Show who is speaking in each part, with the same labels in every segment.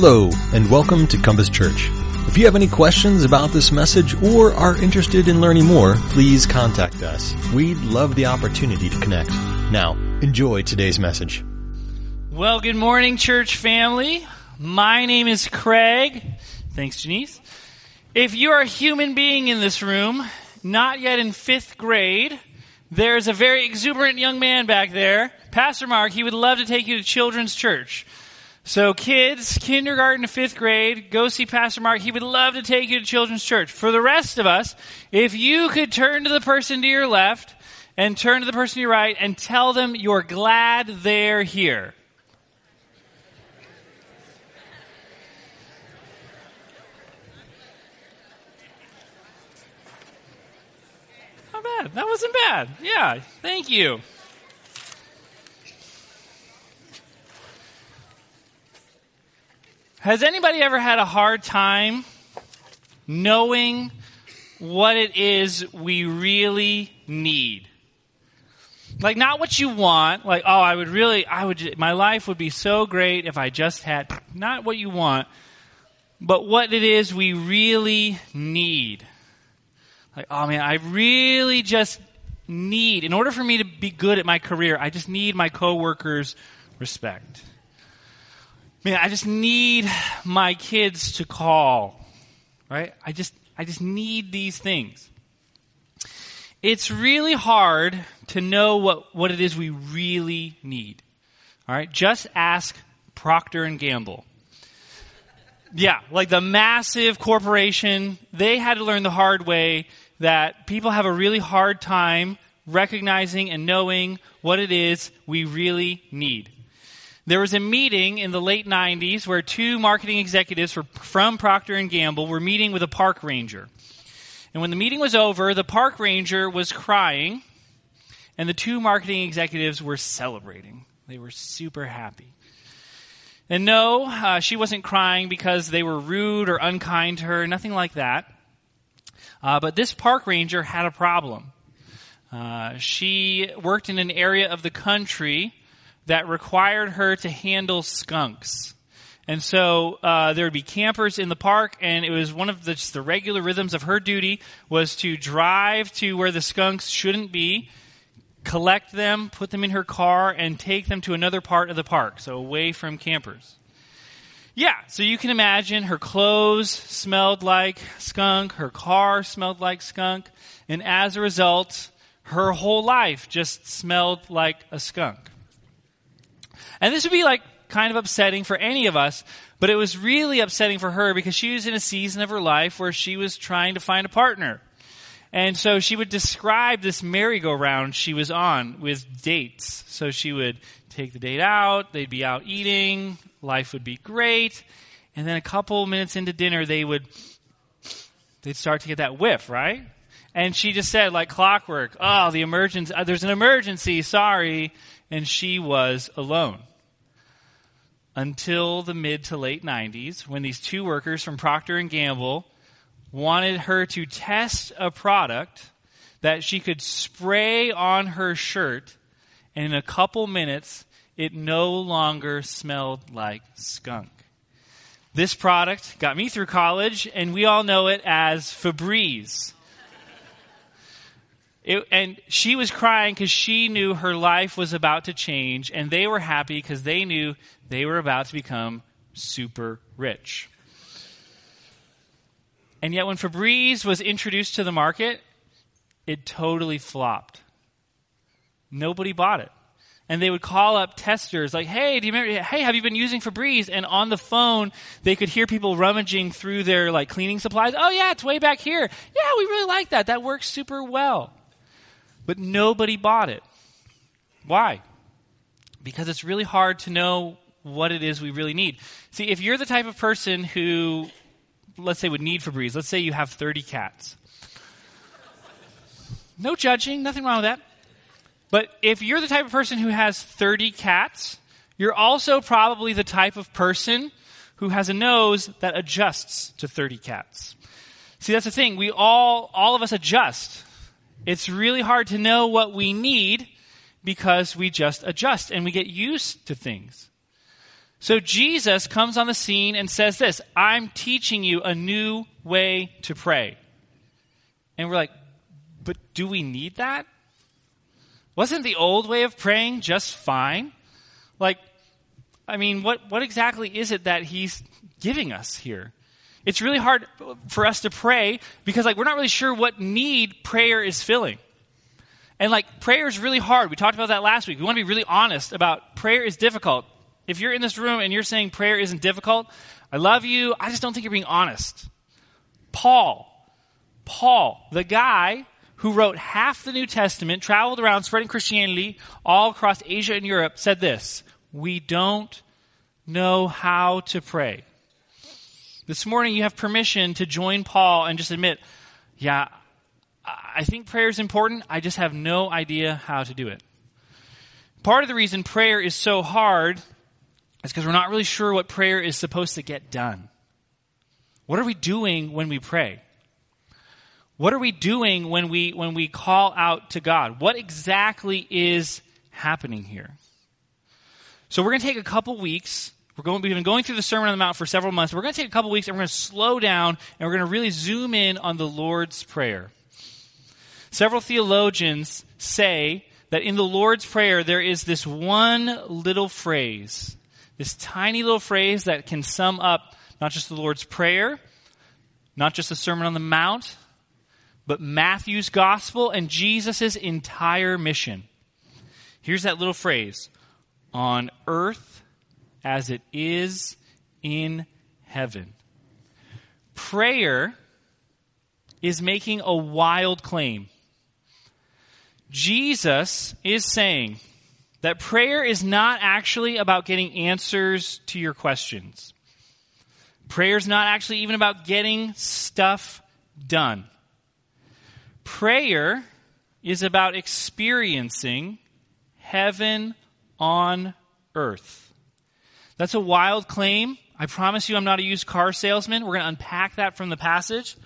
Speaker 1: Hello, and welcome to Compass Church. If you have any questions about this message or are interested in learning more, please contact us. We'd love the opportunity to connect. Now, enjoy today's message.
Speaker 2: Well, good morning, church family. My name is Craig. Thanks, Janice. If you're a human being in this room, not yet in fifth grade, there's a very exuberant young man back there, Pastor Mark. He would love to take you to children's church. So, kids, kindergarten to fifth grade, go see Pastor Mark. He would love to take you to children's church. For the rest of us, if you could turn to the person to your left and turn to the person to your right and tell them you're glad they're here. Not bad. That wasn't bad. Yeah, thank you. Has anybody ever had a hard time knowing what it is we really need? Like not what you want, like oh I would really I would my life would be so great if I just had not what you want, but what it is we really need. Like oh man, I really just need in order for me to be good at my career, I just need my coworkers respect. Man, I just need my kids to call. Right? I just I just need these things. It's really hard to know what, what it is we really need. All right? Just ask Procter and Gamble. Yeah, like the massive corporation, they had to learn the hard way that people have a really hard time recognizing and knowing what it is we really need. There was a meeting in the late 90s where two marketing executives from Procter Gamble were meeting with a park ranger. And when the meeting was over, the park ranger was crying and the two marketing executives were celebrating. They were super happy. And no, uh, she wasn't crying because they were rude or unkind to her, nothing like that. Uh, but this park ranger had a problem. Uh, she worked in an area of the country that required her to handle skunks. And so uh, there would be campers in the park, and it was one of the, just the regular rhythms of her duty was to drive to where the skunks shouldn't be, collect them, put them in her car, and take them to another part of the park, so away from campers. Yeah, so you can imagine her clothes smelled like skunk, her car smelled like skunk, and as a result, her whole life just smelled like a skunk. And this would be like kind of upsetting for any of us, but it was really upsetting for her because she was in a season of her life where she was trying to find a partner. And so she would describe this merry-go-round she was on with dates. So she would take the date out, they'd be out eating, life would be great, and then a couple minutes into dinner they would they'd start to get that whiff, right? And she just said like clockwork, "Oh, the emergency, uh, there's an emergency, sorry." And she was alone until the mid to late 90s when these two workers from Procter and Gamble wanted her to test a product that she could spray on her shirt and in a couple minutes it no longer smelled like skunk. This product got me through college and we all know it as Febreze. It, and she was crying because she knew her life was about to change, and they were happy because they knew they were about to become super rich. And yet, when Febreze was introduced to the market, it totally flopped. Nobody bought it. And they would call up testers like, hey, do you remember, hey, have you been using Febreze? And on the phone, they could hear people rummaging through their like cleaning supplies. Oh yeah, it's way back here. Yeah, we really like that. That works super well but nobody bought it. Why? Because it's really hard to know what it is we really need. See, if you're the type of person who, let's say, would need Febreze, let's say you have 30 cats. No judging, nothing wrong with that. But if you're the type of person who has 30 cats, you're also probably the type of person who has a nose that adjusts to 30 cats. See, that's the thing. We all, all of us adjust. It's really hard to know what we need because we just adjust and we get used to things. So Jesus comes on the scene and says this I'm teaching you a new way to pray. And we're like, but do we need that? Wasn't the old way of praying just fine? Like, I mean, what, what exactly is it that he's giving us here? It's really hard for us to pray because, like, we're not really sure what need prayer is filling. And, like, prayer is really hard. We talked about that last week. We want to be really honest about prayer is difficult. If you're in this room and you're saying prayer isn't difficult, I love you. I just don't think you're being honest. Paul, Paul, the guy who wrote half the New Testament, traveled around spreading Christianity all across Asia and Europe, said this We don't know how to pray. This morning, you have permission to join Paul and just admit, yeah, I think prayer is important. I just have no idea how to do it. Part of the reason prayer is so hard is because we're not really sure what prayer is supposed to get done. What are we doing when we pray? What are we doing when we, when we call out to God? What exactly is happening here? So we're going to take a couple weeks. We're going, we've been going through the Sermon on the Mount for several months. We're going to take a couple weeks and we're going to slow down and we're going to really zoom in on the Lord's Prayer. Several theologians say that in the Lord's Prayer there is this one little phrase this tiny little phrase that can sum up not just the Lord's Prayer, not just the Sermon on the Mount, but Matthew's Gospel and Jesus' entire mission. Here's that little phrase on earth as it is in heaven. Prayer is making a wild claim. Jesus is saying, that prayer is not actually about getting answers to your questions. Prayer is not actually even about getting stuff done. Prayer is about experiencing heaven on earth. That's a wild claim. I promise you I'm not a used car salesman. We're going to unpack that from the passage.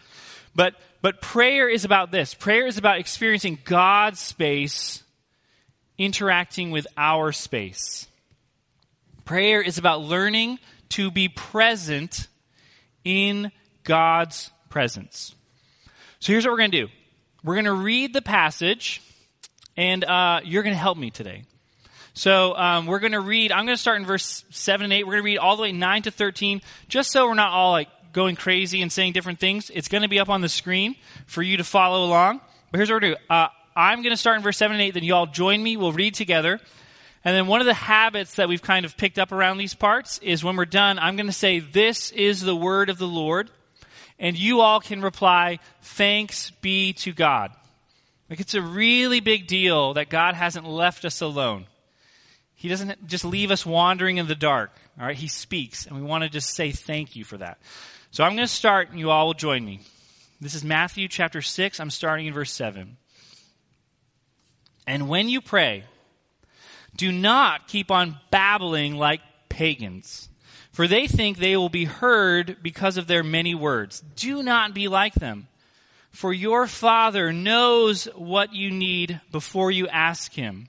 Speaker 2: But, but prayer is about this. Prayer is about experiencing God's space interacting with our space. Prayer is about learning to be present in God's presence. So here's what we're going to do we're going to read the passage, and uh, you're going to help me today. So um, we're going to read, I'm going to start in verse 7 and 8. We're going to read all the way 9 to 13, just so we're not all like going crazy and saying different things. It's going to be up on the screen for you to follow along. But here's what we're going to do. Uh, I'm going to start in verse 7 and 8, then you all join me. We'll read together. And then one of the habits that we've kind of picked up around these parts is when we're done, I'm going to say, This is the word of the Lord. And you all can reply, Thanks be to God. Like it's a really big deal that God hasn't left us alone. He doesn't just leave us wandering in the dark. All right, He speaks, and we want to just say thank you for that. So I'm going to start, and you all will join me. This is Matthew chapter 6. I'm starting in verse 7. And when you pray, do not keep on babbling like pagans, for they think they will be heard because of their many words. Do not be like them, for your Father knows what you need before you ask Him.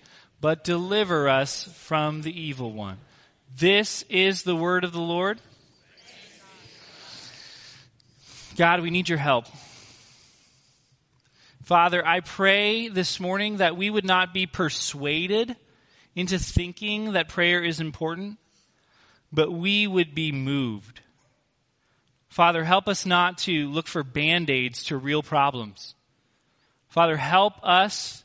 Speaker 2: but deliver us from the evil one. This is the word of the Lord. God, we need your help. Father, I pray this morning that we would not be persuaded into thinking that prayer is important, but we would be moved. Father, help us not to look for band aids to real problems. Father, help us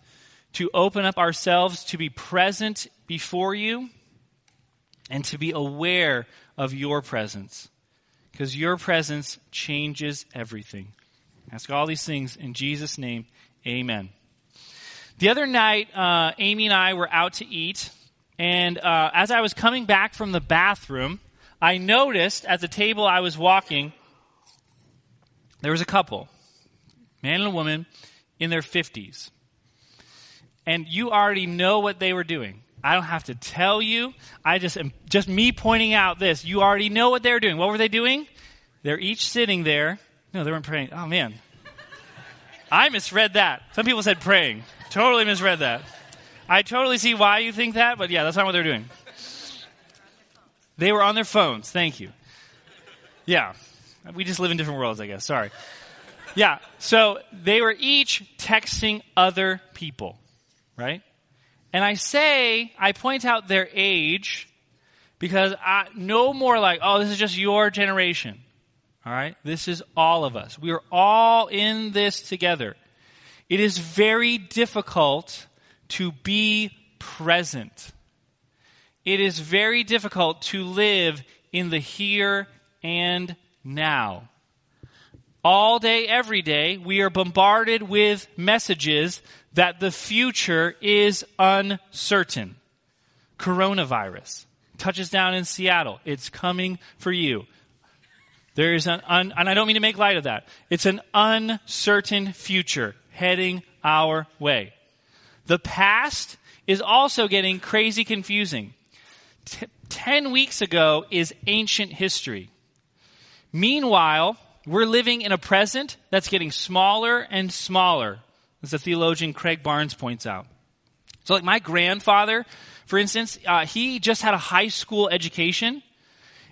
Speaker 2: to open up ourselves to be present before you and to be aware of your presence because your presence changes everything. Ask all these things in Jesus' name. Amen. The other night, uh, Amy and I were out to eat, And uh, as I was coming back from the bathroom, I noticed at the table I was walking, there was a couple, man and a woman, in their 50s. And you already know what they were doing. I don't have to tell you. I just am, just me pointing out this. You already know what they were doing. What were they doing? They're each sitting there. No, they weren't praying. Oh man. I misread that. Some people said praying. Totally misread that. I totally see why you think that, but yeah, that's not what they're doing. They were on their phones. Thank you. Yeah. We just live in different worlds, I guess. Sorry. Yeah. So they were each texting other people, right? And I say, I point out their age because I, no more like, oh, this is just your generation. All right? This is all of us. We are all in this together. It is very difficult to be present. It is very difficult to live in the here and now. All day, every day, we are bombarded with messages that the future is uncertain. Coronavirus touches down in Seattle. It's coming for you. There is an, un, and I don't mean to make light of that. It's an uncertain future heading our way. The past is also getting crazy confusing. T- ten weeks ago is ancient history. Meanwhile, we're living in a present that's getting smaller and smaller, as the theologian Craig Barnes points out. So, like my grandfather, for instance, uh, he just had a high school education,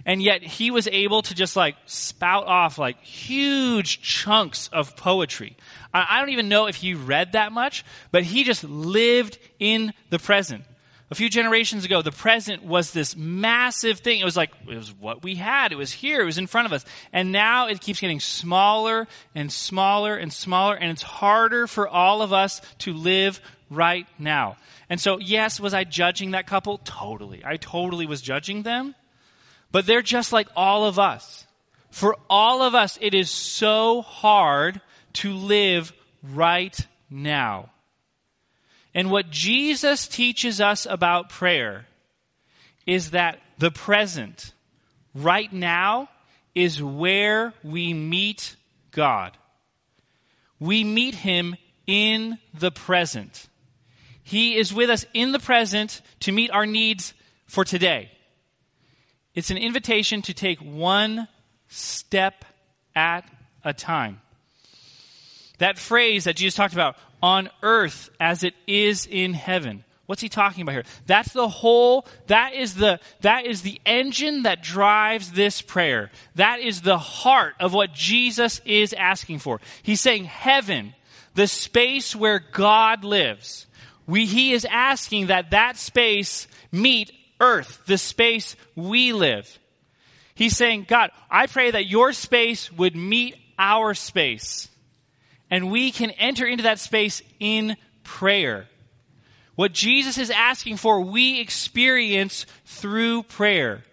Speaker 2: and yet he was able to just like spout off like huge chunks of poetry. I, I don't even know if he read that much, but he just lived in the present. A few generations ago, the present was this massive thing. It was like, it was what we had. It was here. It was in front of us. And now it keeps getting smaller and smaller and smaller, and it's harder for all of us to live right now. And so, yes, was I judging that couple? Totally. I totally was judging them. But they're just like all of us. For all of us, it is so hard to live right now. And what Jesus teaches us about prayer is that the present, right now, is where we meet God. We meet Him in the present. He is with us in the present to meet our needs for today. It's an invitation to take one step at a time. That phrase that Jesus talked about, on earth as it is in heaven. What's he talking about here? That's the whole, that is the, that is the engine that drives this prayer. That is the heart of what Jesus is asking for. He's saying heaven, the space where God lives. We, he is asking that that space meet earth, the space we live. He's saying, God, I pray that your space would meet our space. And we can enter into that space in prayer. What Jesus is asking for, we experience through prayer.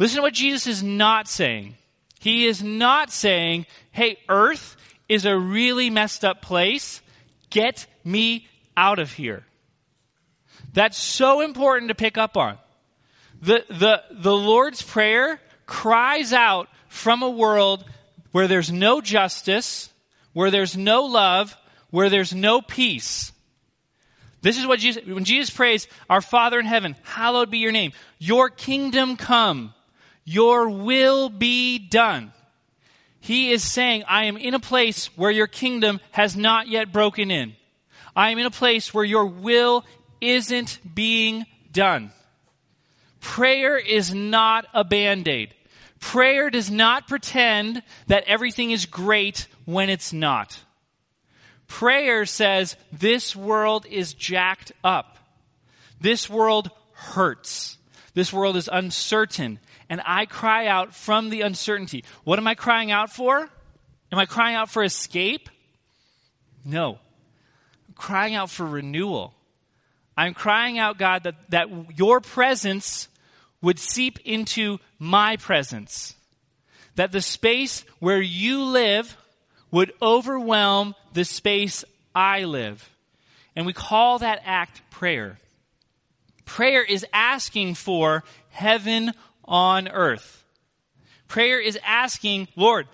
Speaker 2: Listen to what Jesus is not saying. He is not saying, hey, earth is a really messed up place. Get me out of here. That's so important to pick up on. The, the, the Lord's Prayer cries out from a world where there's no justice, where there's no love, where there's no peace. This is what Jesus, when Jesus prays, Our Father in heaven, hallowed be your name. Your kingdom come. Your will be done. He is saying, I am in a place where your kingdom has not yet broken in. I am in a place where your will isn't being done. Prayer is not a band aid. Prayer does not pretend that everything is great when it's not. Prayer says, This world is jacked up. This world hurts. This world is uncertain. And I cry out from the uncertainty. What am I crying out for? Am I crying out for escape? No. I'm crying out for renewal. I'm crying out, God, that, that your presence would seep into my presence. That the space where you live would overwhelm the space I live. And we call that act prayer. Prayer is asking for heaven on earth. Prayer is asking, Lord,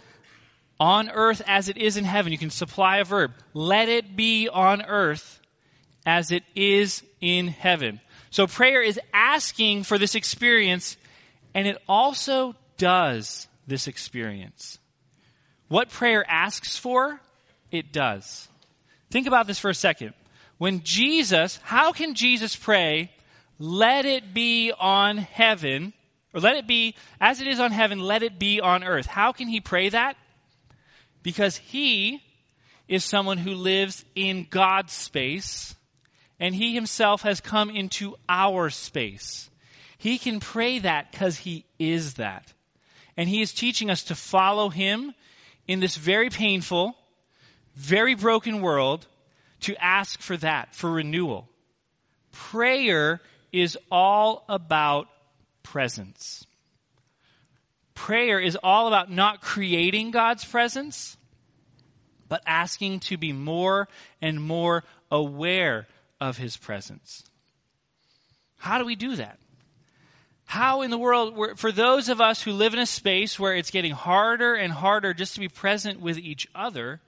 Speaker 2: on earth as it is in heaven. You can supply a verb. Let it be on earth as it is in heaven. So prayer is asking for this experience, and it also does this experience. What prayer asks for, it does. Think about this for a second. When Jesus, how can Jesus pray, let it be on heaven, or let it be as it is on heaven, let it be on earth? How can he pray that? Because he is someone who lives in God's space, and he himself has come into our space. He can pray that because he is that. And he is teaching us to follow him in this very painful, very broken world to ask for that, for renewal. Prayer is all about presence. Prayer is all about not creating God's presence, but asking to be more and more aware of His presence. How do we do that? How in the world, for those of us who live in a space where it's getting harder and harder just to be present with each other,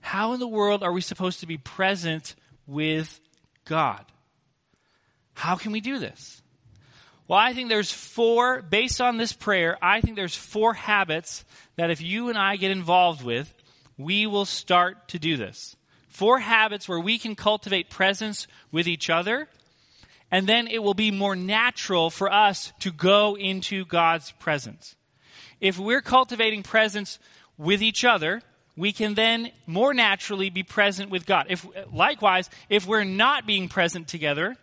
Speaker 2: how in the world are we supposed to be present with God? How can we do this? Well, I think there's four, based on this prayer, I think there's four habits that if you and I get involved with, we will start to do this. Four habits where we can cultivate presence with each other, and then it will be more natural for us to go into God's presence. If we're cultivating presence with each other, we can then more naturally be present with God. If, likewise, if we're not being present together,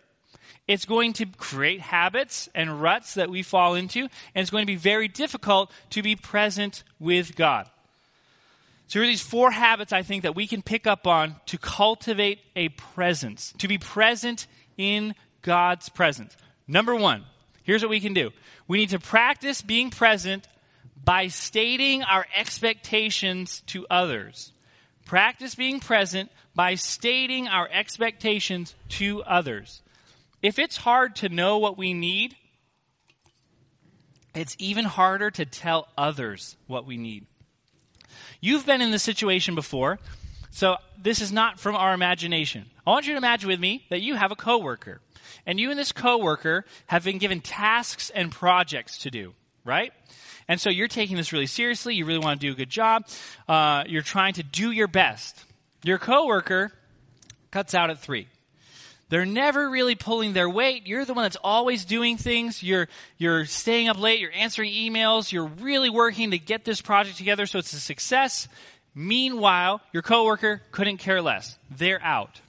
Speaker 2: it's going to create habits and ruts that we fall into, and it's going to be very difficult to be present with God. So here are these four habits I think that we can pick up on to cultivate a presence, to be present in God's presence. Number one, here's what we can do. We need to practice being present by stating our expectations to others. Practice being present by stating our expectations to others. If it's hard to know what we need, it's even harder to tell others what we need. You've been in this situation before, so this is not from our imagination. I want you to imagine with me that you have a coworker, and you and this coworker have been given tasks and projects to do, right? And so you're taking this really seriously. You really want to do a good job. Uh, you're trying to do your best. Your coworker cuts out at three. They're never really pulling their weight. You're the one that's always doing things. You're, you're staying up late. You're answering emails. You're really working to get this project together so it's a success. Meanwhile, your coworker couldn't care less. They're out.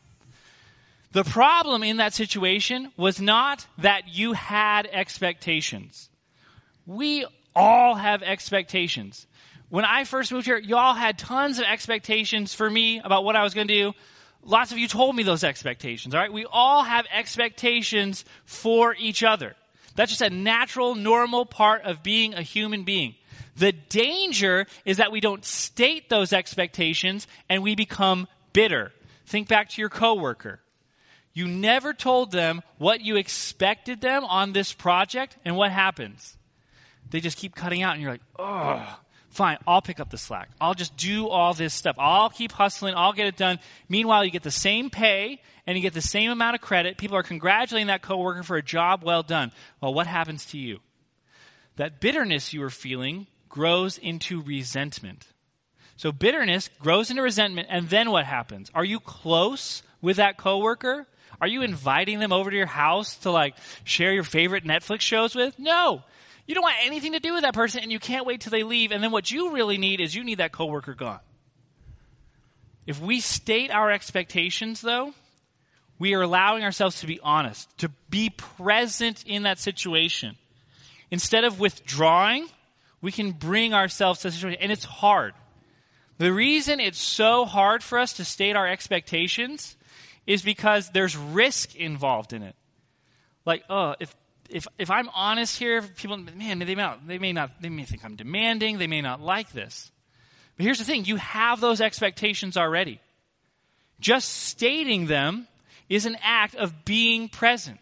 Speaker 2: The problem in that situation was not that you had expectations. We all have expectations. When I first moved here, y'all had tons of expectations for me about what I was going to do. Lots of you told me those expectations, all right? We all have expectations for each other. That's just a natural, normal part of being a human being. The danger is that we don't state those expectations and we become bitter. Think back to your coworker. You never told them what you expected them on this project, and what happens? They just keep cutting out, and you're like, oh, fine, I'll pick up the slack. I'll just do all this stuff. I'll keep hustling. I'll get it done. Meanwhile, you get the same pay and you get the same amount of credit. People are congratulating that coworker for a job well done. Well, what happens to you? That bitterness you were feeling grows into resentment. So bitterness grows into resentment, and then what happens? Are you close with that coworker? Are you inviting them over to your house to like share your favorite Netflix shows with? No. You don't want anything to do with that person and you can't wait till they leave. And then what you really need is you need that coworker gone. If we state our expectations, though, we are allowing ourselves to be honest, to be present in that situation. Instead of withdrawing, we can bring ourselves to the situation. And it's hard. The reason it's so hard for us to state our expectations is because there's risk involved in it. Like, oh, if if if I'm honest here, people, man, they may not, they may not, they may think I'm demanding. They may not like this. But here's the thing: you have those expectations already. Just stating them is an act of being present.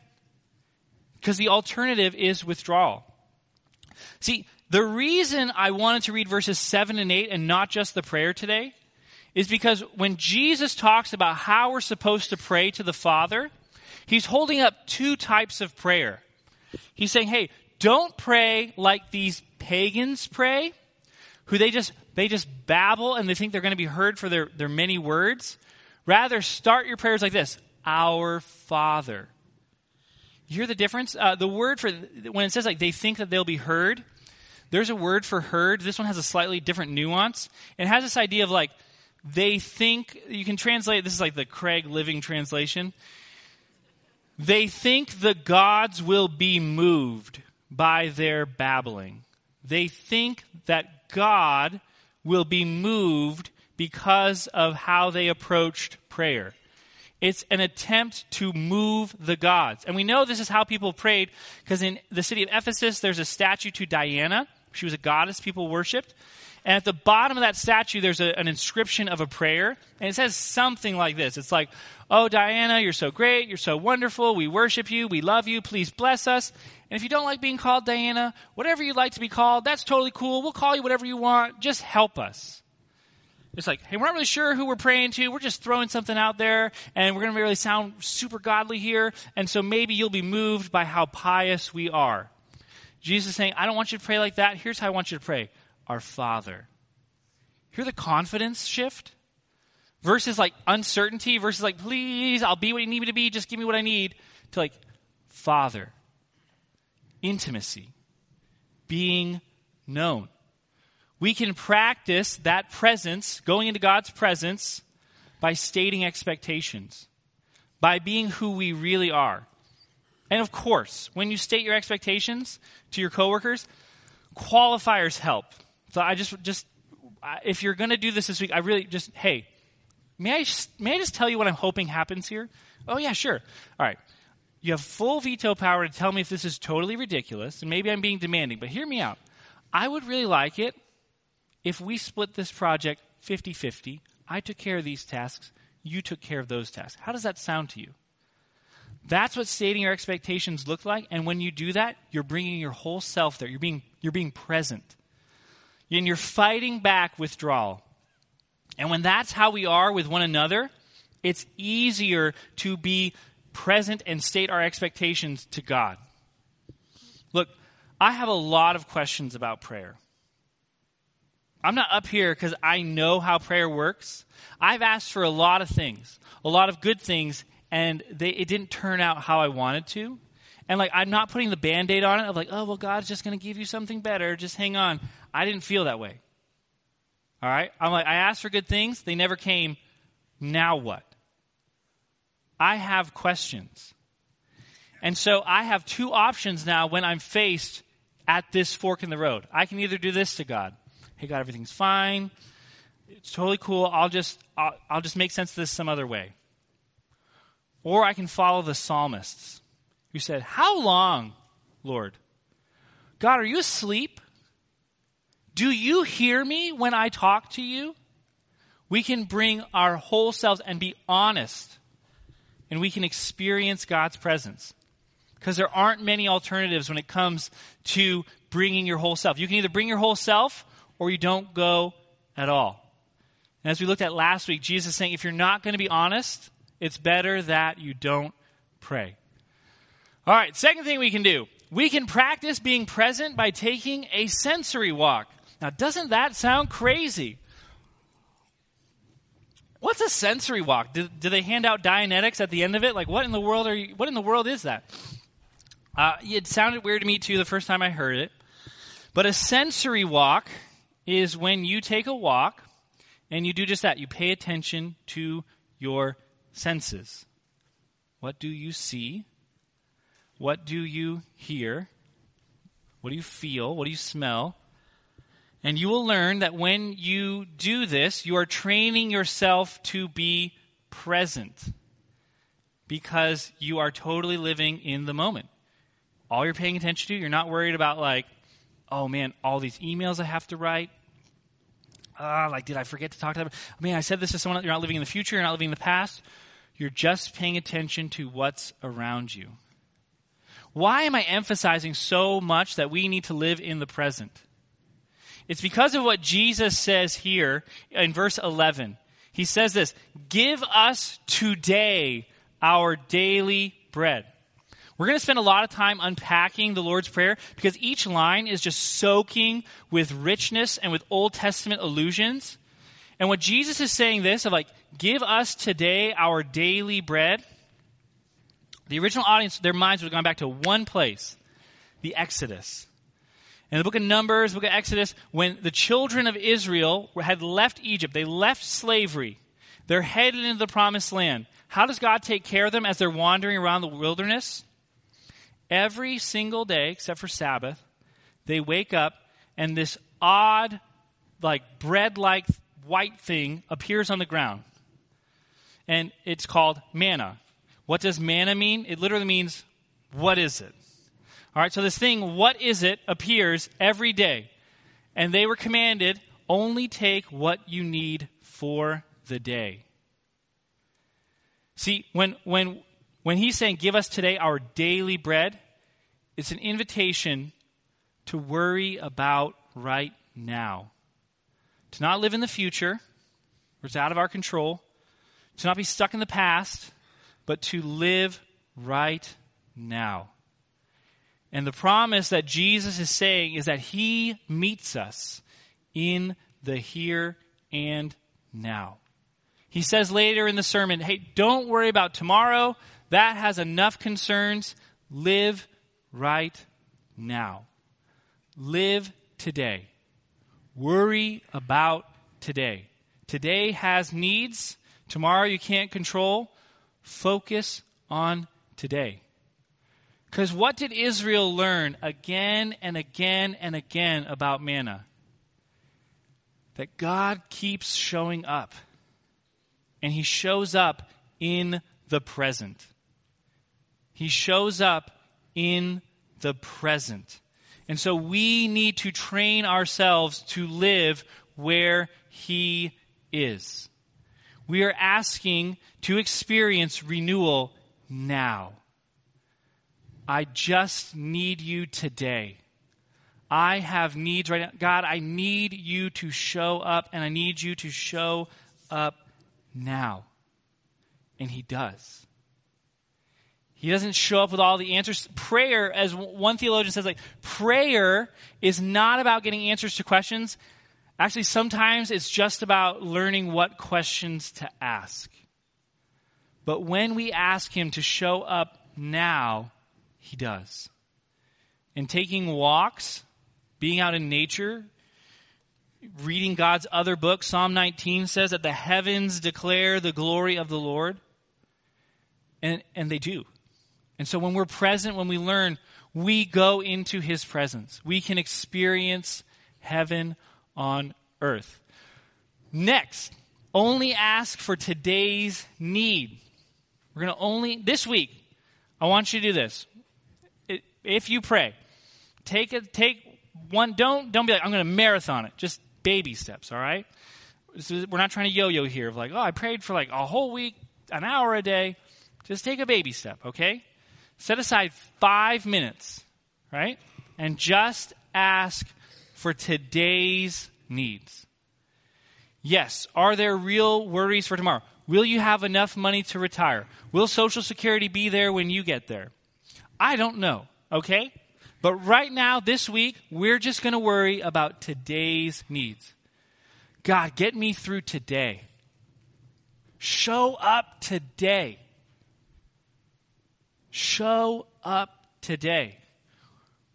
Speaker 2: Because the alternative is withdrawal. See, the reason I wanted to read verses 7 and 8 and not just the prayer today is because when Jesus talks about how we're supposed to pray to the Father, he's holding up two types of prayer. He's saying, hey, don't pray like these pagans pray, who they just they just babble and they think they're going to be heard for their, their many words. Rather, start your prayers like this Our Father. You hear the difference? Uh, the word for when it says like they think that they'll be heard, there's a word for heard. This one has a slightly different nuance. It has this idea of like they think, you can translate, this is like the Craig Living translation. They think the gods will be moved by their babbling. They think that God will be moved because of how they approached prayer. It's an attempt to move the gods. And we know this is how people prayed because in the city of Ephesus, there's a statue to Diana. She was a goddess people worshiped. And at the bottom of that statue, there's a, an inscription of a prayer. And it says something like this It's like, Oh, Diana, you're so great. You're so wonderful. We worship you. We love you. Please bless us. And if you don't like being called Diana, whatever you'd like to be called, that's totally cool. We'll call you whatever you want. Just help us. It's like, hey, we're not really sure who we're praying to. We're just throwing something out there, and we're going to really sound super godly here. And so maybe you'll be moved by how pious we are. Jesus is saying, I don't want you to pray like that. Here's how I want you to pray our Father. Hear the confidence shift? Versus like uncertainty, versus like, please, I'll be what you need me to be, just give me what I need, to like, Father. Intimacy. Being known. We can practice that presence, going into God's presence, by stating expectations, by being who we really are. And of course, when you state your expectations to your coworkers, qualifiers help. So I just just if you're going to do this this week, I really just hey, may I may I just tell you what I'm hoping happens here? Oh yeah, sure. All right. You have full veto power to tell me if this is totally ridiculous, and maybe I'm being demanding, but hear me out. I would really like it if we split this project 50 50. I took care of these tasks, you took care of those tasks. How does that sound to you? That's what stating your expectations look like, and when you do that, you're bringing your whole self there. You're being, you're being present and you're fighting back withdrawal. And when that's how we are with one another, it's easier to be present and state our expectations to God. Look, I have a lot of questions about prayer. I'm not up here because I know how prayer works. I've asked for a lot of things, a lot of good things, and they, it didn't turn out how I wanted to. And like, I'm not putting the band aid on it of like, oh, well, God's just going to give you something better. Just hang on. I didn't feel that way. All right? I'm like, I asked for good things, they never came. Now what? I have questions. And so I have two options now when I'm faced at this fork in the road. I can either do this to God. Hey, God, everything's fine. It's totally cool. I'll just, I'll, I'll just make sense of this some other way. Or I can follow the psalmists who said, How long, Lord? God, are you asleep? Do you hear me when I talk to you? We can bring our whole selves and be honest, and we can experience God's presence. Because there aren't many alternatives when it comes to bringing your whole self. You can either bring your whole self or you don't go at all. And as we looked at last week, Jesus saying if you're not going to be honest, it's better that you don't pray. All right, second thing we can do we can practice being present by taking a sensory walk. Now, doesn't that sound crazy? What's a sensory walk? Do, do, they hand out Dianetics at the end of it? Like, what in the world are you? What in the world is that? Uh, it sounded weird to me too the first time I heard it. But a sensory walk is when you take a walk and you do just that. You pay attention to your senses. What do you see? What do you hear? What do you feel? What do you smell? And you will learn that when you do this, you are training yourself to be present because you are totally living in the moment. All you're paying attention to, you're not worried about, like, oh man, all these emails I have to write. Ah, like, did I forget to talk to them? I mean, I said this to someone, you're not living in the future, you're not living in the past. You're just paying attention to what's around you. Why am I emphasizing so much that we need to live in the present? It's because of what Jesus says here in verse 11. He says this Give us today our daily bread. We're going to spend a lot of time unpacking the Lord's Prayer because each line is just soaking with richness and with Old Testament allusions. And what Jesus is saying this of like, give us today our daily bread. The original audience, their minds would have gone back to one place, the Exodus. In the book of Numbers, book of Exodus, when the children of Israel had left Egypt, they left slavery, they're headed into the promised land. How does God take care of them as they're wandering around the wilderness? Every single day, except for Sabbath, they wake up and this odd, like bread like white thing appears on the ground. And it's called manna. What does manna mean? It literally means, what is it? All right, so this thing, what is it, appears every day. And they were commanded, only take what you need for the day. See, when, when when he's saying, Give us today our daily bread, it's an invitation to worry about right now. To not live in the future, where it's out of our control, to not be stuck in the past, but to live right now. And the promise that Jesus is saying is that he meets us in the here and now. He says later in the sermon, hey, don't worry about tomorrow. That has enough concerns. Live right now. Live today. Worry about today. Today has needs. Tomorrow you can't control. Focus on today. Because what did Israel learn again and again and again about manna? That God keeps showing up. And he shows up in the present. He shows up in the present. And so we need to train ourselves to live where He is. We are asking to experience renewal now. I just need you today. I have needs right now. God, I need you to show up, and I need you to show up now. And He does. He doesn't show up with all the answers. Prayer, as one theologian says, like, prayer is not about getting answers to questions. Actually, sometimes it's just about learning what questions to ask. But when we ask Him to show up now, He does. And taking walks, being out in nature, reading God's other book, Psalm 19 says that the heavens declare the glory of the Lord. And, and they do. And so when we're present, when we learn, we go into his presence. We can experience heaven on earth. Next, only ask for today's need. We're going to only, this week, I want you to do this. If you pray, take a, take one, don't, don't be like, I'm going to marathon it. Just baby steps, all right? we're not trying to yo-yo here of like, oh, I prayed for like a whole week, an hour a day. Just take a baby step, okay? Set aside five minutes, right? And just ask for today's needs. Yes, are there real worries for tomorrow? Will you have enough money to retire? Will Social Security be there when you get there? I don't know, okay? But right now, this week, we're just going to worry about today's needs. God, get me through today. Show up today. Show up today.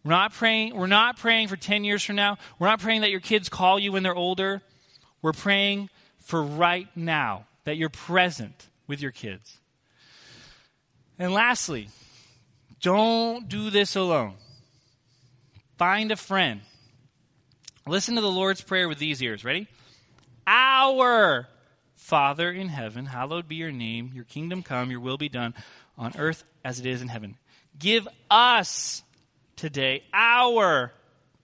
Speaker 2: We're not praying, we're not praying for 10 years from now. We're not praying that your kids call you when they're older. We're praying for right now, that you're present with your kids. And lastly, don't do this alone. Find a friend. Listen to the Lord's Prayer with these ears. Ready? Our Father in heaven, hallowed be your name. Your kingdom come, your will be done on earth as it is in heaven. Give us today our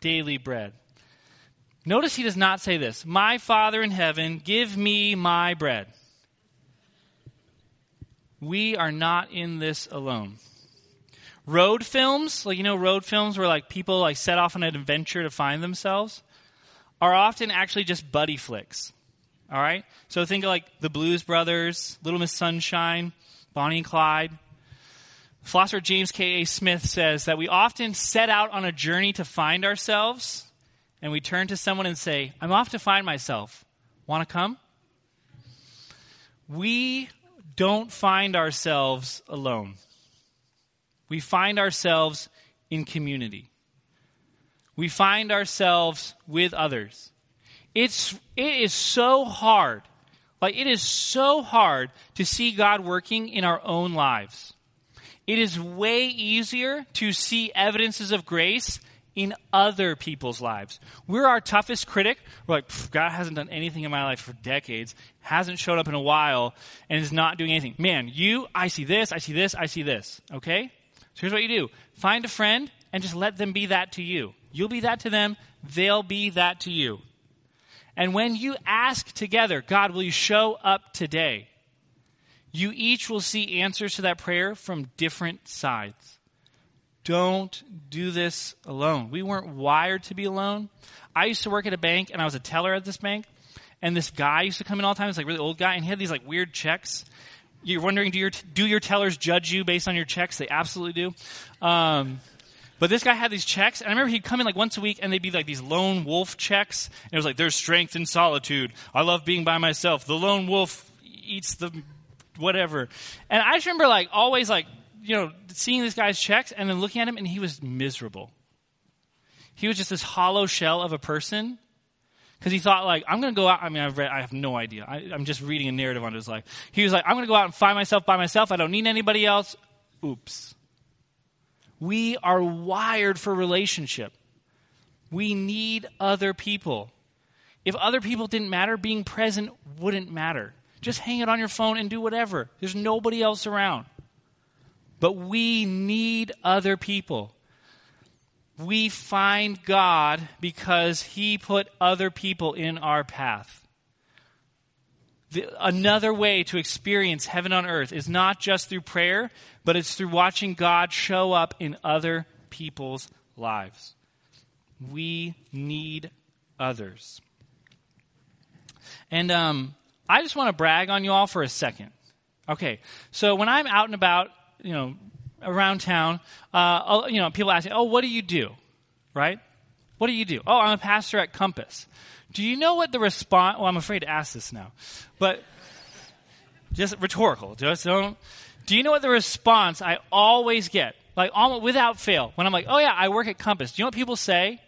Speaker 2: daily bread. Notice he does not say this My Father in heaven, give me my bread. We are not in this alone. Road films, like you know, road films where like people like set off on an adventure to find themselves, are often actually just buddy flicks. All right? So think of like the Blues Brothers, Little Miss Sunshine, Bonnie and Clyde. Philosopher James K.A. Smith says that we often set out on a journey to find ourselves, and we turn to someone and say, I'm off to find myself. Want to come? We don't find ourselves alone. We find ourselves in community. We find ourselves with others. It's, it is so hard. Like, it is so hard to see God working in our own lives. It is way easier to see evidences of grace in other people's lives. We're our toughest critic. We're like, God hasn't done anything in my life for decades, hasn't showed up in a while, and is not doing anything. Man, you, I see this, I see this, I see this. Okay? So here's what you do find a friend and just let them be that to you. You'll be that to them, they'll be that to you. And when you ask together, God, will you show up today? You each will see answers to that prayer from different sides. Don't do this alone. We weren't wired to be alone. I used to work at a bank and I was a teller at this bank. And this guy used to come in all the time. He's like really old guy and he had these like weird checks. You're wondering, do your, do your tellers judge you based on your checks? They absolutely do. Um, but this guy had these checks, and I remember he'd come in like once a week, and they'd be like these lone wolf checks. And it was like, there's strength in solitude. I love being by myself. The lone wolf eats the whatever. And I just remember like always like, you know, seeing this guy's checks and then looking at him, and he was miserable. He was just this hollow shell of a person because he thought like i'm going to go out i mean i've read i have no idea I, am just reading a narrative on his life he was like i'm going to go out and find myself by myself i don't need anybody else oops we are wired for relationship. We need other people. If other people didn't matter, being present wouldn't matter. Just hang it on your phone and do whatever. There's nobody else around. But we need other people. We find God because He put other people in our path the, another way to experience heaven on earth is not just through prayer, but it's through watching God show up in other people's lives. We need others. And um, I just want to brag on you all for a second. Okay, so when I'm out and about, you know, around town, uh, you know, people ask me, "Oh, what do you do?" Right? What do you do? Oh, I'm a pastor at Compass. Do you know what the response? Well, I'm afraid to ask this now, but just rhetorical. Just don't. Do you know what the response I always get, like almost without fail, when I'm like, "Oh yeah, I work at Compass." Do you know what people say?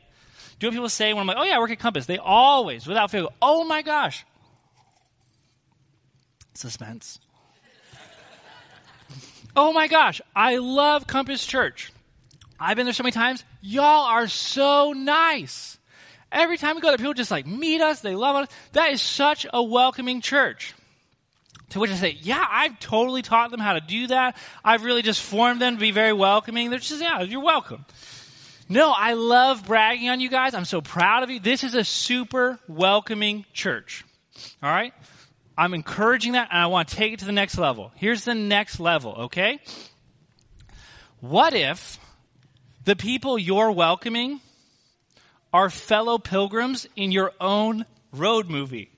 Speaker 2: Do you know what people say when I'm like, "Oh yeah, I work at Compass"? They always, without fail, go, "Oh my gosh." Suspense. oh my gosh, I love Compass Church. I've been there so many times. Y'all are so nice. Every time we go there, people just like meet us. They love us. That is such a welcoming church. To which I say, yeah, I've totally taught them how to do that. I've really just formed them to be very welcoming. They're just, yeah, you're welcome. No, I love bragging on you guys. I'm so proud of you. This is a super welcoming church. All right? I'm encouraging that and I want to take it to the next level. Here's the next level, okay? What if the people you're welcoming are fellow pilgrims in your own road movie.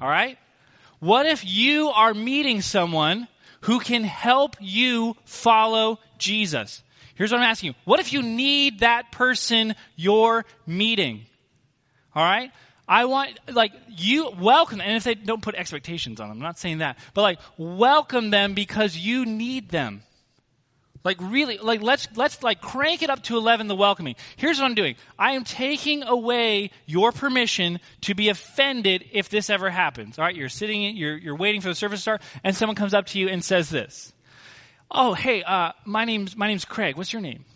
Speaker 2: All right? What if you are meeting someone who can help you follow Jesus? Here's what I'm asking you. What if you need that person you're meeting? All right? I want, like, you welcome, and if they don't put expectations on them, I'm not saying that, but like, welcome them because you need them. Like really, like let's let's like crank it up to eleven. The welcoming. Here's what I'm doing. I am taking away your permission to be offended if this ever happens. All right, you're sitting, you're you're waiting for the service to start, and someone comes up to you and says this. Oh, hey, uh, my name's my name's Craig. What's your name?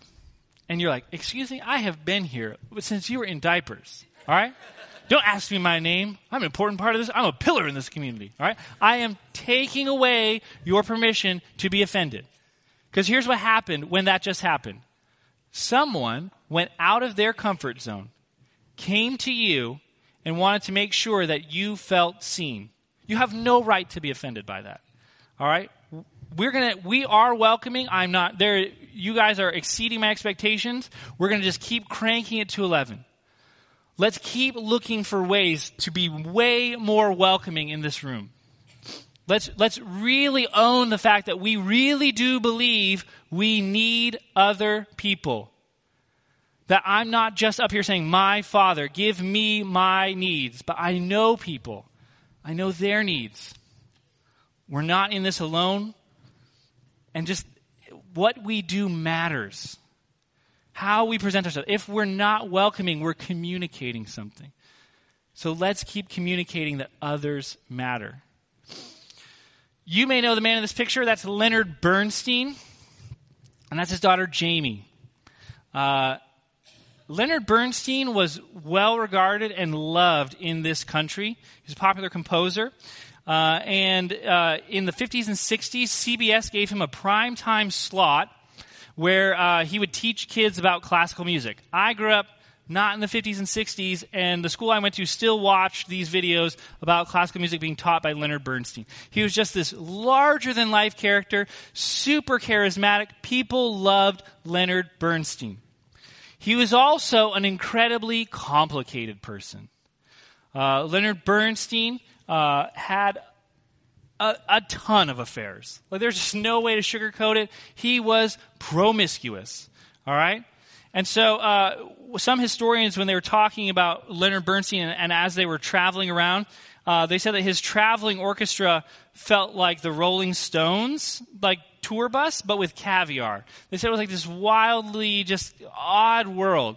Speaker 2: And you're like, excuse me, I have been here since you were in diapers. All right. Don't ask me my name. I'm an important part of this. I'm a pillar in this community. All right. I am taking away your permission to be offended. Because here's what happened when that just happened someone went out of their comfort zone, came to you, and wanted to make sure that you felt seen. You have no right to be offended by that. All right? we're gonna we are welcoming. I'm not there. You guys are exceeding my expectations. We're gonna just keep cranking it to eleven. Let's keep looking for ways to be way more welcoming in this room. Let's, let's really own the fact that we really do believe we need other people. That I'm not just up here saying, my father, give me my needs, but I know people. I know their needs. We're not in this alone. And just what we do matters. How we present ourselves. If we're not welcoming, we're communicating something. So let's keep communicating that others matter. You may know the man in this picture. That's Leonard Bernstein, and that's his daughter Jamie. Uh, Leonard Bernstein was well regarded and loved in this country. He's a popular composer. Uh, and uh, in the 50s and 60s, CBS gave him a prime time slot where uh, he would teach kids about classical music. I grew up not in the 50s and 60s, and the school I went to still watched these videos about classical music being taught by Leonard Bernstein. He was just this larger than life character, super charismatic. People loved Leonard Bernstein. He was also an incredibly complicated person. Uh, Leonard Bernstein uh, had a, a, ton of affairs. Like, there's just no way to sugarcoat it. He was promiscuous. All right? And so, uh, some historians, when they were talking about Leonard Bernstein and, and as they were traveling around, uh, they said that his traveling orchestra felt like the Rolling Stones, like tour bus, but with caviar. They said it was like this wildly just odd world.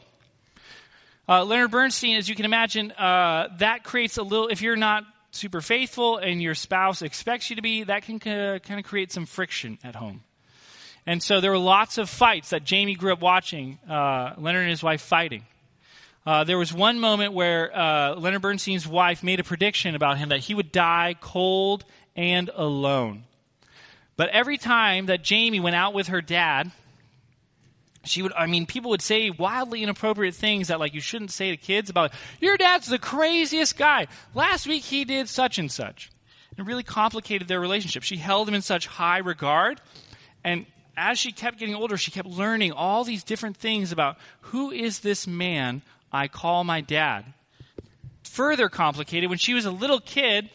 Speaker 2: Uh, Leonard Bernstein, as you can imagine, uh, that creates a little, if you're not super faithful and your spouse expects you to be, that can kind of create some friction at home. And so there were lots of fights that Jamie grew up watching, uh, Leonard and his wife fighting. Uh, there was one moment where uh, Leonard Bernstein's wife made a prediction about him that he would die cold and alone. But every time that Jamie went out with her dad, she would, I mean, people would say wildly inappropriate things that, like, you shouldn't say to kids about, your dad's the craziest guy. Last week he did such and such. It really complicated their relationship. She held him in such high regard, and as she kept getting older, she kept learning all these different things about who is this man I call my dad. Further complicated, when she was a little kid,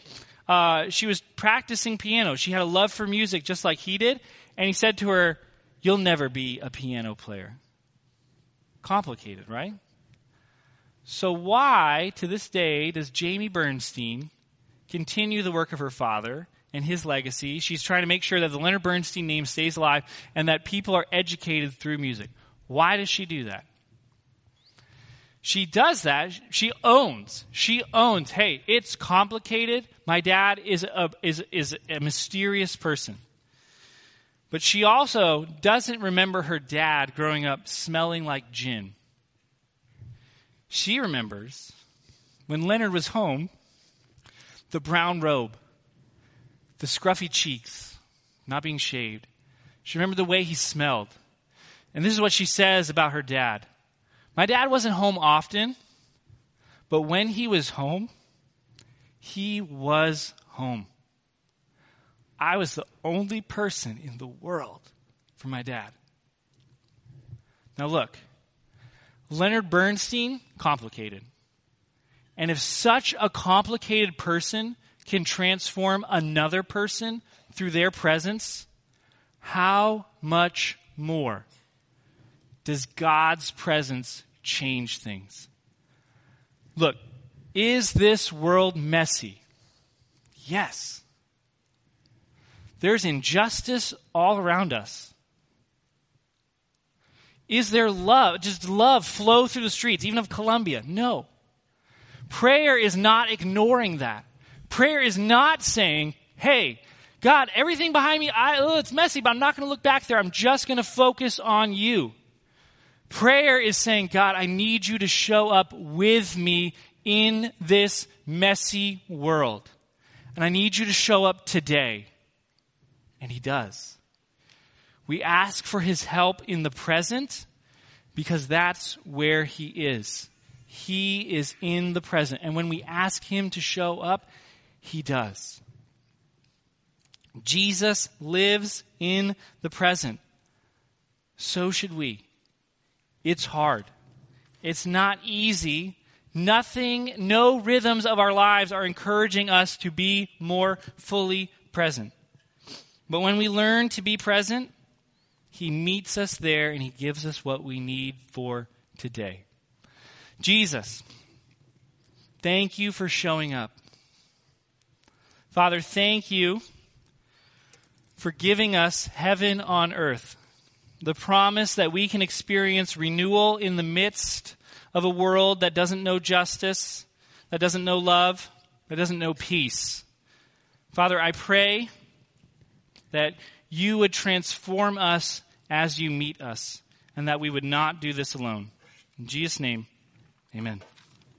Speaker 2: uh, she was practicing piano. She had a love for music just like he did, and he said to her, You'll never be a piano player. Complicated, right? So, why, to this day, does Jamie Bernstein continue the work of her father and his legacy. She's trying to make sure that the Leonard Bernstein name stays alive and that people are educated through music. Why does she do that? She does that. She owns. She owns. Hey, it's complicated. My dad is a, is, is a mysterious person. But she also doesn't remember her dad growing up smelling like gin. She remembers when Leonard was home, the brown robe, the scruffy cheeks, not being shaved. She remembered the way he smelled. And this is what she says about her dad. My dad wasn't home often, but when he was home, he was home. I was the only person in the world for my dad. Now, look, Leonard Bernstein, complicated. And if such a complicated person can transform another person through their presence, how much more does God's presence change things? Look, is this world messy? Yes. There's injustice all around us. Is there love? Does love flow through the streets, even of Colombia? No. Prayer is not ignoring that. Prayer is not saying, hey, God, everything behind me, I, oh, it's messy, but I'm not going to look back there. I'm just going to focus on you. Prayer is saying, God, I need you to show up with me in this messy world. And I need you to show up today. And he does. We ask for his help in the present because that's where he is. He is in the present. And when we ask him to show up, he does. Jesus lives in the present. So should we. It's hard. It's not easy. Nothing, no rhythms of our lives are encouraging us to be more fully present. But when we learn to be present, He meets us there and He gives us what we need for today. Jesus, thank you for showing up. Father, thank you for giving us heaven on earth. The promise that we can experience renewal in the midst of a world that doesn't know justice, that doesn't know love, that doesn't know peace. Father, I pray that you would transform us as you meet us, and that we would not do this alone. In Jesus' name, amen.